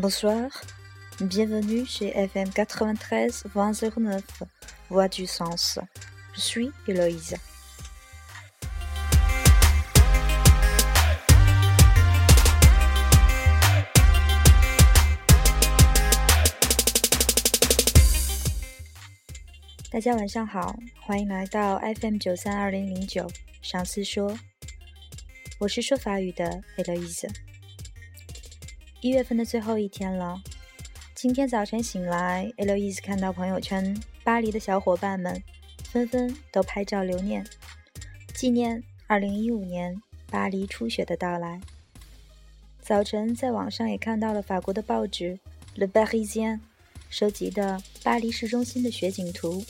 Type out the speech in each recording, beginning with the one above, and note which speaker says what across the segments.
Speaker 1: Bonsoir, bienvenue chez FM 93.09, Voix du Sens. Je suis Héloïse. 大家晚上好，欢迎来到 FM 九三二零零九上司说，我是说法语的 Héloïse。 一月份的最后一天了，今天早晨醒来，Eloise 看到朋友圈，巴黎的小伙伴们纷纷都拍照留念，纪念2015年巴黎初雪的到来。早晨在网上也看到了法国的报纸《Le Parisien》收集的巴黎市中心的雪景图，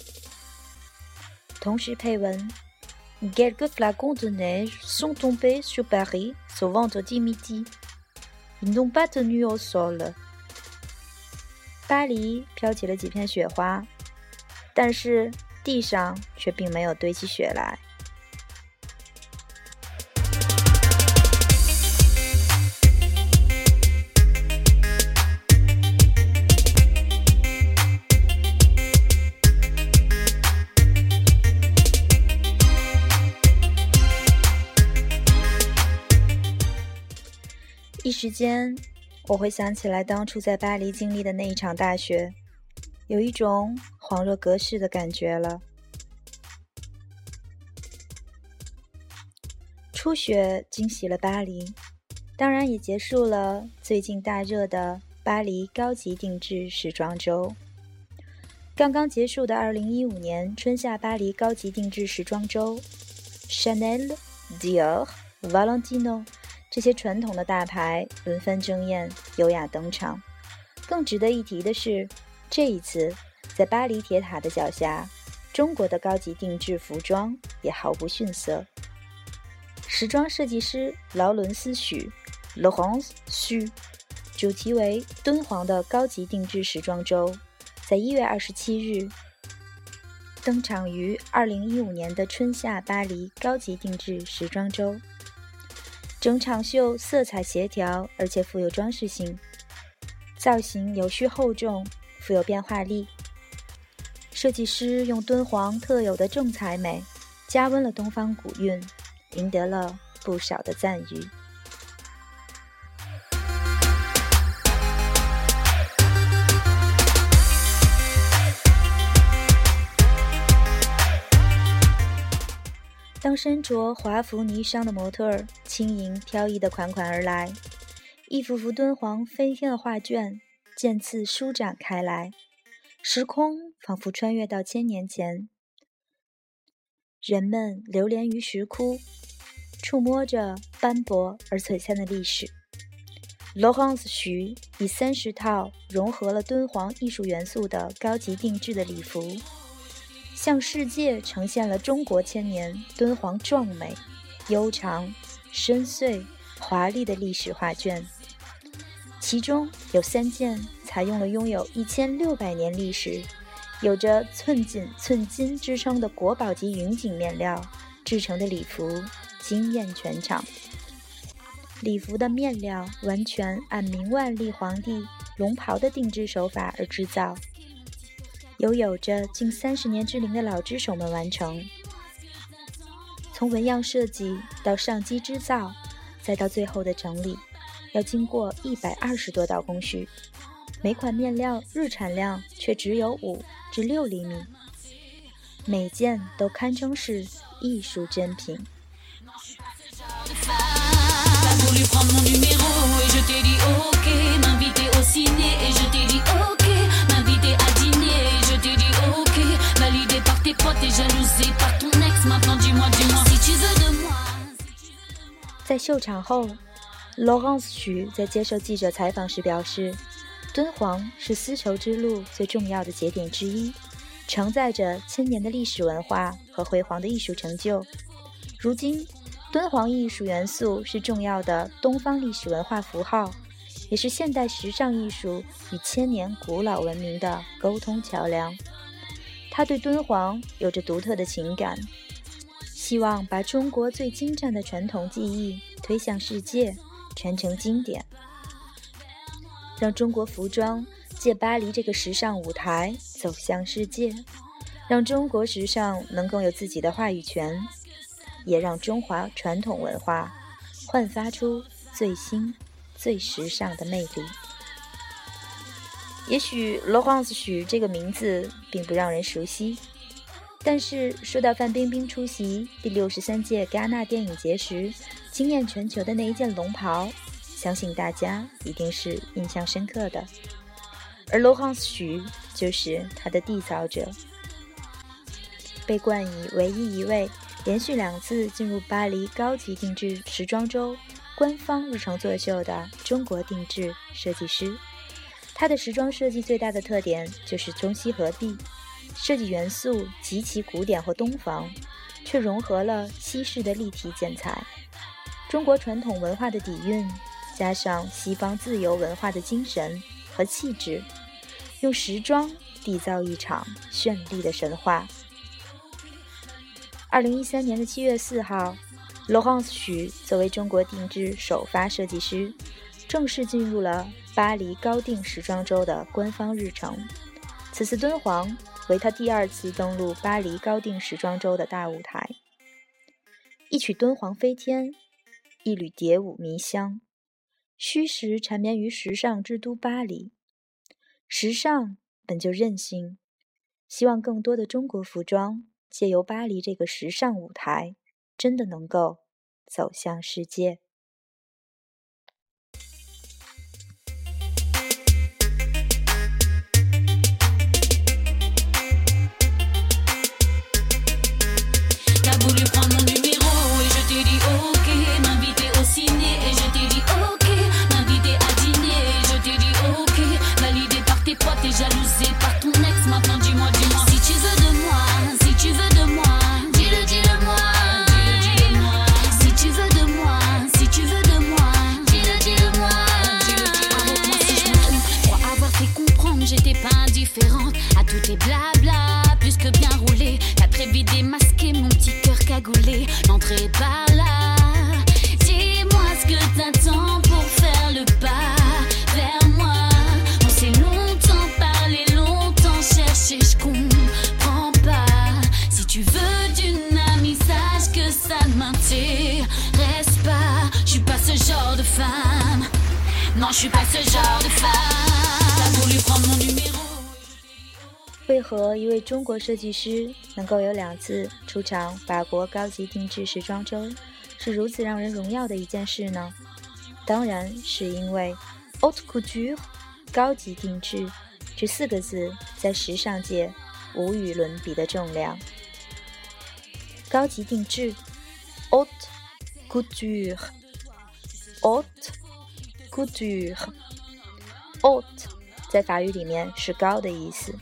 Speaker 1: 同时配文：“Quelques flacons de neige sont tombés sur Paris ce vendredi midi。” Non pas tenu au sol。巴黎飘起了几片雪花，但是地上却并没有堆起雪来。时间，我会想起来当初在巴黎经历的那一场大雪，有一种恍若隔世的感觉了。初雪惊喜了巴黎，当然也结束了最近大热的巴黎高级定制时装周。刚刚结束的二零一五年春夏巴黎高级定制时装周，Chanel、Dior、Valentino。这些传统的大牌轮番争艳，优雅登场。更值得一提的是，这一次在巴黎铁塔的脚下，中国的高级定制服装也毫不逊色。时装设计师劳伦斯许 （Laurence Xu） 主题为敦煌的高级定制时装周，在一月二十七日登场于二零一五年的春夏巴黎高级定制时装周。整场秀色彩协调，而且富有装饰性，造型有序厚重，富有变化力。设计师用敦煌特有的重彩美，加温了东方古韵，赢得了不少的赞誉。当身着华服霓裳的模特儿轻盈飘逸的款款而来，一幅幅敦煌飞天的画卷渐次舒展开来，时空仿佛穿越到千年前。人们流连于石窟，触摸着斑驳而璀璨的历史。罗汉斯徐以三十套融合了敦煌艺术元素的高级定制的礼服。向世界呈现了中国千年敦煌壮美、悠长、深邃、华丽的历史画卷，其中有三件采用了拥有一千六百年历史、有着“寸锦寸金”之称的国宝级云锦面料制成的礼服，惊艳全场。礼服的面料完全按明万历皇帝龙袍的定制手法而制造。由有着近三十年之龄的老织手们完成，从纹样设计到上机织造，再到最后的整理，要经过一百二十多道工序。每款面料日产量却只有五至六厘米，每件都堪称是艺术珍品。在秀场后，Laurence 徐在接受记者采访时表示：“敦煌是丝绸之路最重要的节点之一，承载着千年的历史文化和辉煌的艺术成就。如今，敦煌艺术元素是重要的东方历史文化符号，也是现代时尚艺术与千年古老文明的沟通桥梁。他对敦煌有着独特的情感。”希望把中国最精湛的传统技艺推向世界，传承经典。让中国服装借巴黎这个时尚舞台走向世界，让中国时尚能够有自己的话语权，也让中华传统文化焕发出最新、最时尚的魅力。也许 Laurence 许这个名字并不让人熟悉，但是说到范冰冰出席第六十三届戛纳电影节时惊艳全球的那一件龙袍，相信大家一定是印象深刻的。而罗汉许就是他的缔造者，被冠以唯一一位连续两次进入巴黎高级定制时装周官方日常作秀的中国定制设计师。他的时装设计最大的特点就是中西合璧，设计元素极其古典和东方，却融合了西式的立体剪裁，中国传统文化的底蕴，加上西方自由文化的精神和气质，用时装缔造一场绚丽的神话。二零一三年的七月四号，Laurence 许作为中国定制首发设计师，正式进入了。巴黎高定时装周的官方日程，此次敦煌为他第二次登陆巴黎高定时装周的大舞台。一曲敦煌飞天，一缕蝶舞迷香，虚实缠绵于时尚之都巴黎。时尚本就任性，希望更多的中国服装借由巴黎这个时尚舞台，真的能够走向世界。
Speaker 2: pas indifférente à tous tes blabla, plus que bien roulé. T'as très vite mon petit cœur cagoulé. L'entrée par là, dis-moi ce que t'attends pour faire le pas vers moi. On s'est longtemps parlé, longtemps cherché, je comprends pas. Si tu veux d'une amie, sache que ça ne m'intéresse pas. Je suis pas ce genre de femme.
Speaker 1: 为何一位中国设计师能够有两次出场法国高级定制时装周，是如此让人荣耀的一件事呢？当然是因为 “haute couture” 高级定制这四个字在时尚界无与伦比的重量。高级定制 “haute couture”，haute couture。haute 在法语里面是高的意思，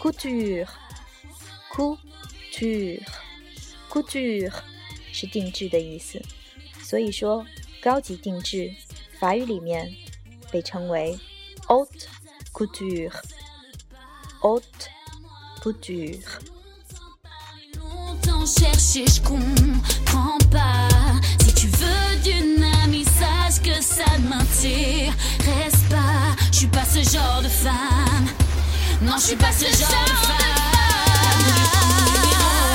Speaker 1: couture，couture，couture 是定制的意思，所以说高级定制法语里面被称为 haute couture，haute couture。Je suis pas ce genre de femme. Non, je suis pas ce genre de femme.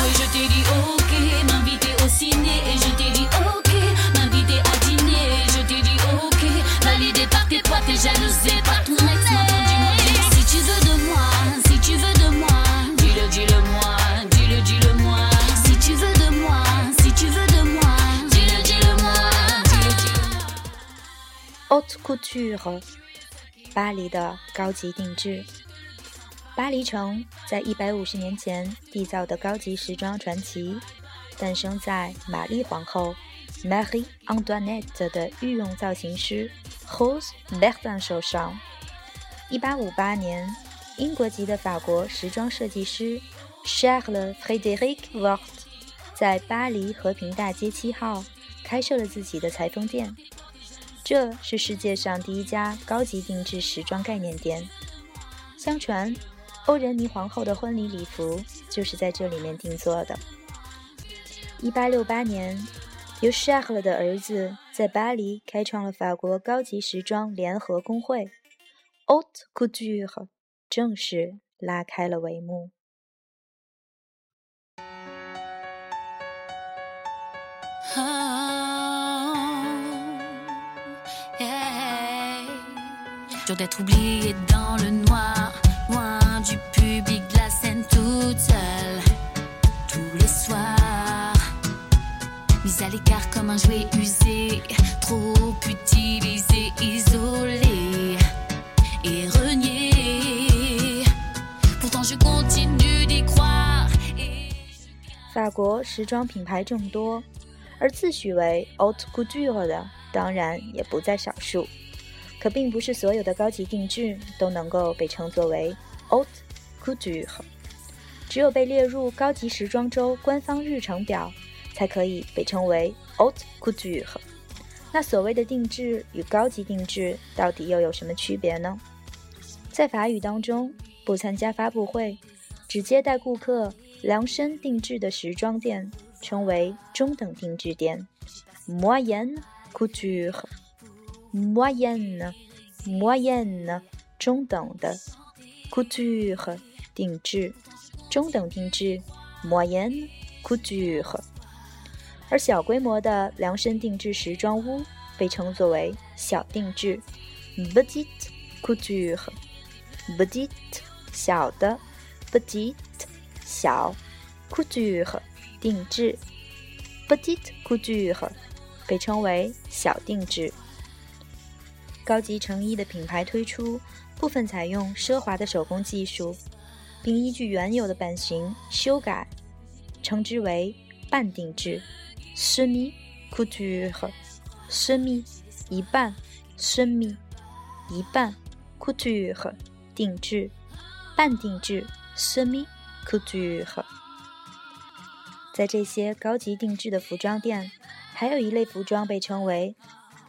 Speaker 1: Et je t'ai dit ok, m'inviter au ciné. Et je t'ai dit ok, m'inviter à dîner. Je t'ai dit ok, validé par tes potes et jalousé par ton Haute couture. 巴黎的高级定制，巴黎城在一百五十年前缔造的高级时装传奇，诞生在玛丽皇后 Marie Antoinette 的御用造型师 h o s e Bertin 手上。一八五八年，英国籍的法国时装设计师 Charles Frederic Worth 在巴黎和平大街七号开设了自己的裁缝店。这是世界上第一家高级定制时装概念店。相传，欧仁妮皇后的婚礼礼服就是在这里面定做的。1868年，由 Charles 的儿子在巴黎开创了法国高级时装联合工会 haute couture 正式拉开了帷幕。
Speaker 2: dur d'être oublié dans le noir, loin du public, la scène toute seule, tous les soirs. Mise à l'écart comme un jouet usé, trop utilisé, isolé et renié. Pourtant je continue d'y croire.
Speaker 1: 法国时装品牌众多，而自诩为 haute couture 的，当然也不在少数。 可并不是所有的高级定制都能够被称作为 haute couture，只有被列入高级时装周官方日程表，才可以被称为 haute couture。那所谓的定制与高级定制到底又有什么区别呢？在法语当中，不参加发布会，只接待顾客量身定制的时装店称为中等定制店 m o y e n couture。moyenne，moyenne，中等的；couture，定制，中等定制；moyenne couture。而小规模的量身定制时装屋被称作为小定制；petite couture，petite，小的；petite，小；couture，定制；petite couture，被称为小定制。高级成衣的品牌推出，部分采用奢华的手工技术，并依据原有的版型修改，称之为半定制 （semi couture），semi 一半，semi 一半，couture 定制，半定制 （semi couture）。在这些高级定制的服装店，还有一类服装被称为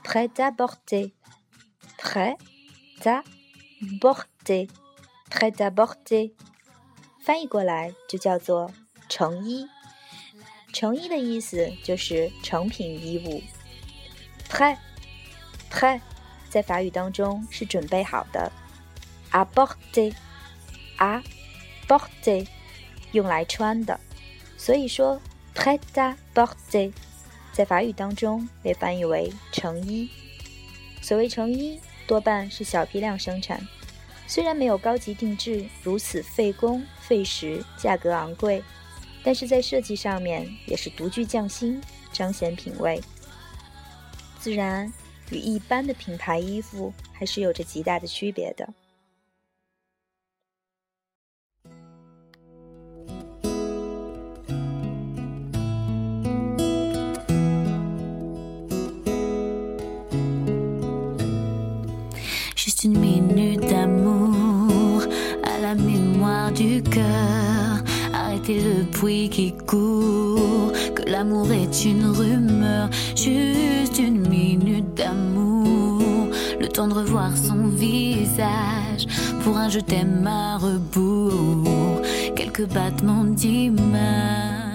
Speaker 1: prêt-à-porter。Très à porter, très à porter，翻译过来就叫做成衣。成衣的意思就是成品衣物。très très 在法语当中是准备好的。à porter à porter 用来穿的，所以说 très à porter 在法语当中被翻译为成衣。所谓成衣。多半是小批量生产，虽然没有高级定制如此费工费时、价格昂贵，但是在设计上面也是独具匠心，彰显品味。自然与一般的品牌衣服还是有着极大的区别的。
Speaker 2: à la mémoire du cœur. Arrêtez le bruit qui court, que l'amour est une rumeur. Juste une minute d'amour, le temps de revoir son visage pour un je t'aime à rebours. Quelques battements d'image.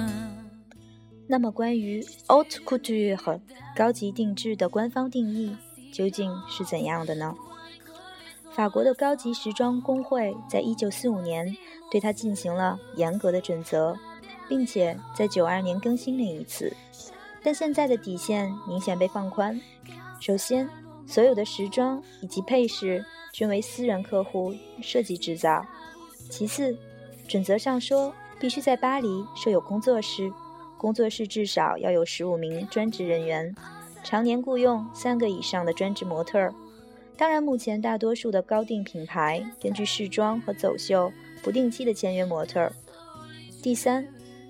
Speaker 1: 那么，关于 haute couture 高级定制的官方定义究竟是怎样的呢？ 法国的高级时装工会在一九四五年对它进行了严格的准则，并且在九二年更新了一次。但现在的底线明显被放宽。首先，所有的时装以及配饰均为私人客户设计制造。其次，准则上说必须在巴黎设有工作室，工作室至少要有十五名专职人员，常年雇佣三个以上的专职模特儿。当然，目前大多数的高定品牌根据试装和走秀，不定期的签约模特。第三，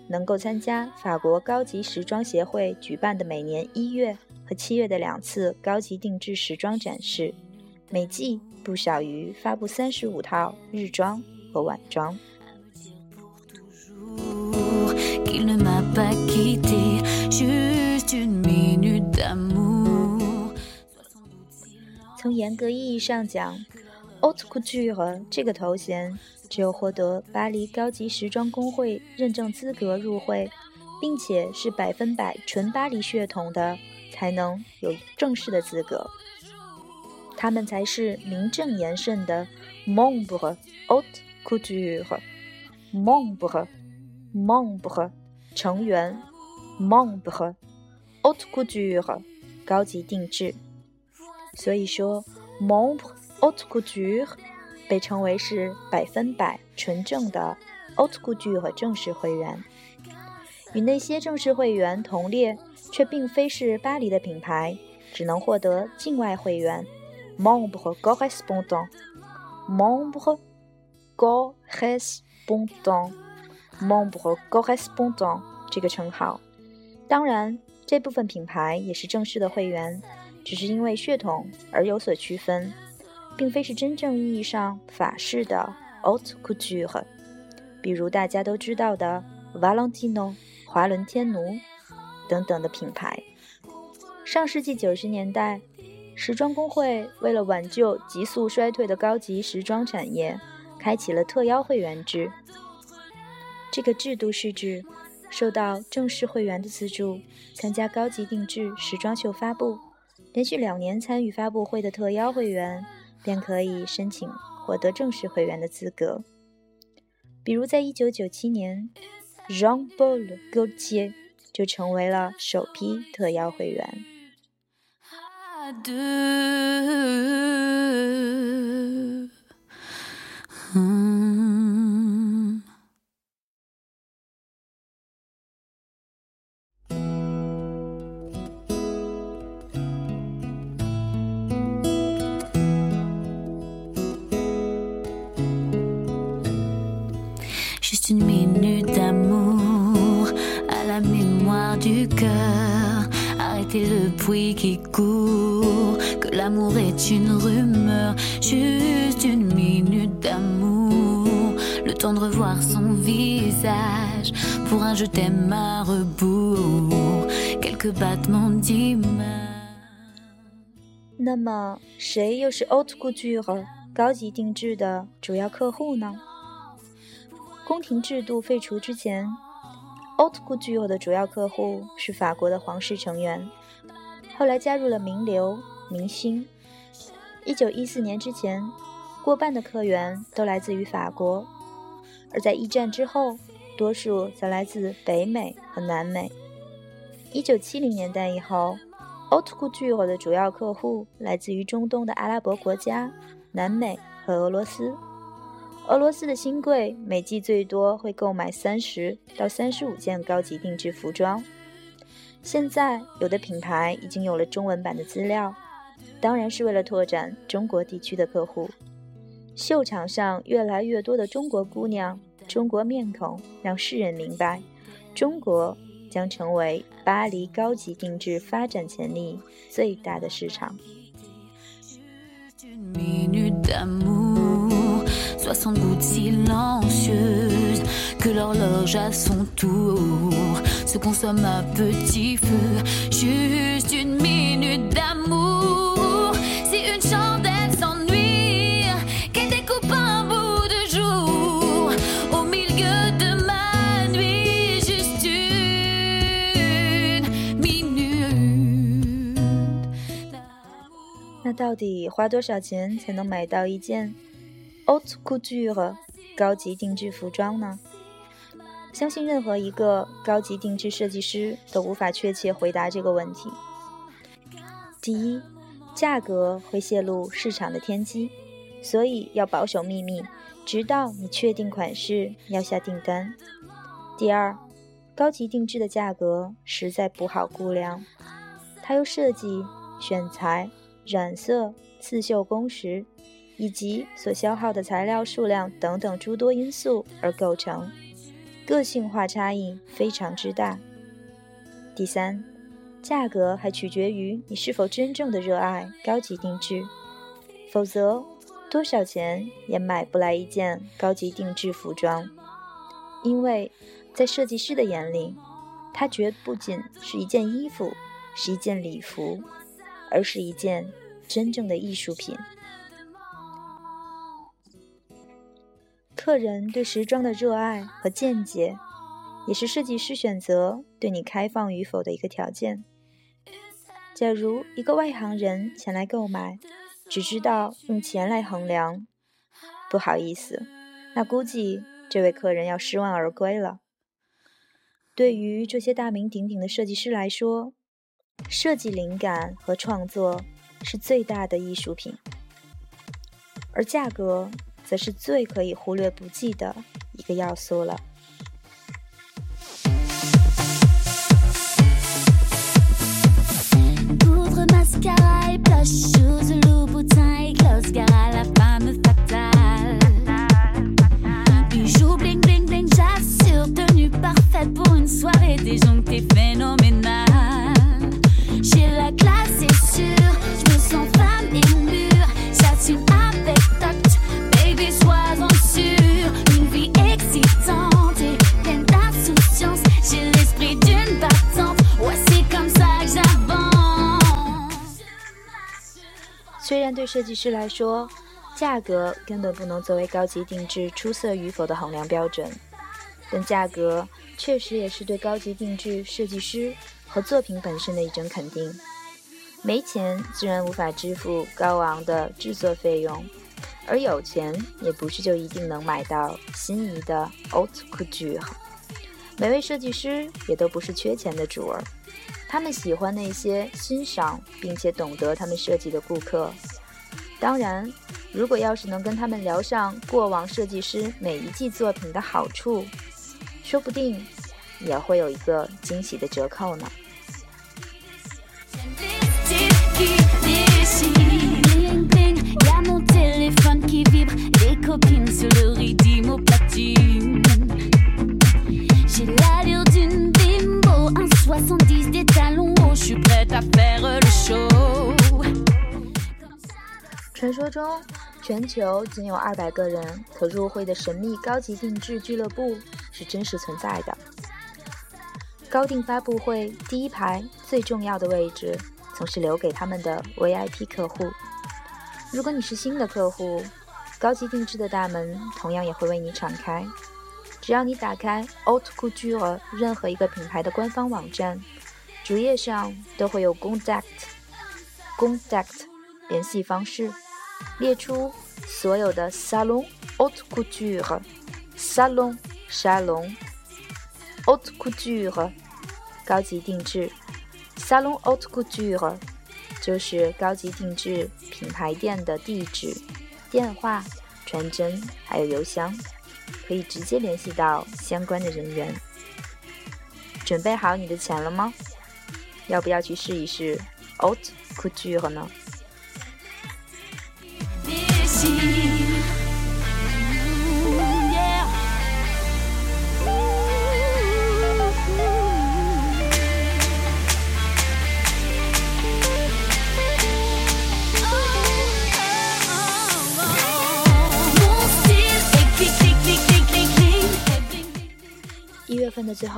Speaker 1: 能够参加法国高级时装协会举办的每年一月和七月的两次高级定制时装展示，每季不少于发布三十五套日装和晚装。从严格意义上讲，haute couture 这个头衔只有获得巴黎高级时装工会认证资格入会，并且是百分百纯巴黎血统的，才能有正式的资格。他们才是名正言顺的 membre haute couture，membre，membre 成员，membre haute couture 高级定制。所以说，membre haute couture 被称为是百分百纯正的 haute couture 正式会员。与那些正式会员同列，却并非是巴黎的品牌，只能获得境外会员。membre correspondant，membre correspondant，membre correspondant 这个称号。当然，这部分品牌也是正式的会员，只是因为血统而有所区分，并非是真正意义上法式的 haute couture。比如大家都知道的 Valentino、华伦天奴等等的品牌。上世纪九十年代。时装工会为了挽救急速衰退的高级时装产业，开启了特邀会员制。这个制度是指，受到正式会员的资助，参加高级定制时装秀发布，连续两年参与发布会的特邀会员，便可以申请获得正式会员的资格。比如，在一九九七年，Jean Paul Gaultier 就成为了首批特邀会员。
Speaker 2: De revoir son visage pour un je t'aime à rebours. Quelques battements d'image.
Speaker 1: 那么，谁又是 haute couture 高级定制的主要客户呢？宫廷制度废除之前，haute couture 的主要客户是法国的皇室成员，后来加入了名流、明星。一九一四年之前，过半的客源都来自于法国，而在一战之后，多数则来自北美和南美。一九七零年代以后。haute couture 的主要客户来自于中东的阿拉伯国家、南美和俄罗斯。俄罗斯的新贵每季最多会购买三十到三十五件高级定制服装。现在有的品牌已经有了中文版的资料，当然是为了拓展中国地区的客户。秀场上越来越多的中国姑娘、中国面孔，让世人明白，中国。将成为巴黎高级定制发展潜力最大的市场。到底花多少钱才能买到一件 haute couture 高级定制服装呢？相信任何一个高级定制设计师都无法确切回答这个问题。第一，价格会泄露市场的天机，所以要保守秘密，直到你确定款式要下订单。第二，高级定制的价格实在不好估量，它由设计、选材。染色、刺绣工时，以及所消耗的材料数量等等诸多因素而构成，个性化差异非常之大。第三，价格还取决于你是否真正的热爱高级定制，否则多少钱也买不来一件高级定制服装，因为在设计师的眼里，它绝不仅是一件衣服，是一件礼服。而是一件真正的艺术品。客人对时装的热爱和见解，也是设计师选择对你开放与否的一个条件。假如一个外行人前来购买，只知道用钱来衡量，不好意思，那估计这位客人要失望而归了。对于这些大名鼎鼎的设计师来说，设计灵感和创作是最大的艺术品，而价格则是最可以忽略不计的一个要素了。虽然对设计师来说，价格根本不能作为高级定制出色与否的衡量标准，但价格确实也是对高级定制设计师和作品本身的一种肯定。没钱自然无法支付高昂的制作费用，而有钱也不是就一定能买到心仪的 o u t c o u t u r e。每位设计师也都不是缺钱的主儿。他们喜欢那些欣赏并且懂得他们设计的顾客。当然，如果要是能跟他们聊上过往设计师每一季作品的好处，说不定也会有一个惊喜的折扣呢。传说中，全球仅有二百个人可入会的神秘高级定制俱乐部是真实存在的。高定发布会第一排最重要的位置，总是留给他们的 VIP 客户。如果你是新的客户，高级定制的大门同样也会为你敞开。只要你打开 Haute Couture 任何一个品牌的官方网站。主页上都会有 contact contact 联系方式，列出所有的 salon haute couture salon 沙龙 haute couture 高级定制 salon haute couture 就是高级定制品牌店的地址、电话、传真还有邮箱，可以直接联系到相关的人员。准备好你的钱了吗？要不要去试一试 o u t couture 呢？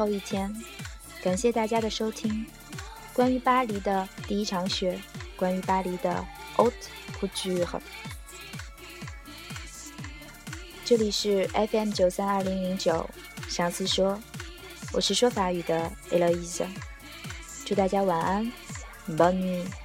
Speaker 1: 后一天，感谢大家的收听。关于巴黎的第一场雪，关于巴黎的 Ot p u j u r。这里是 FM 九三二零零九，上次说，我是说法语的 Elisa，祝大家晚安，Bonne nuit。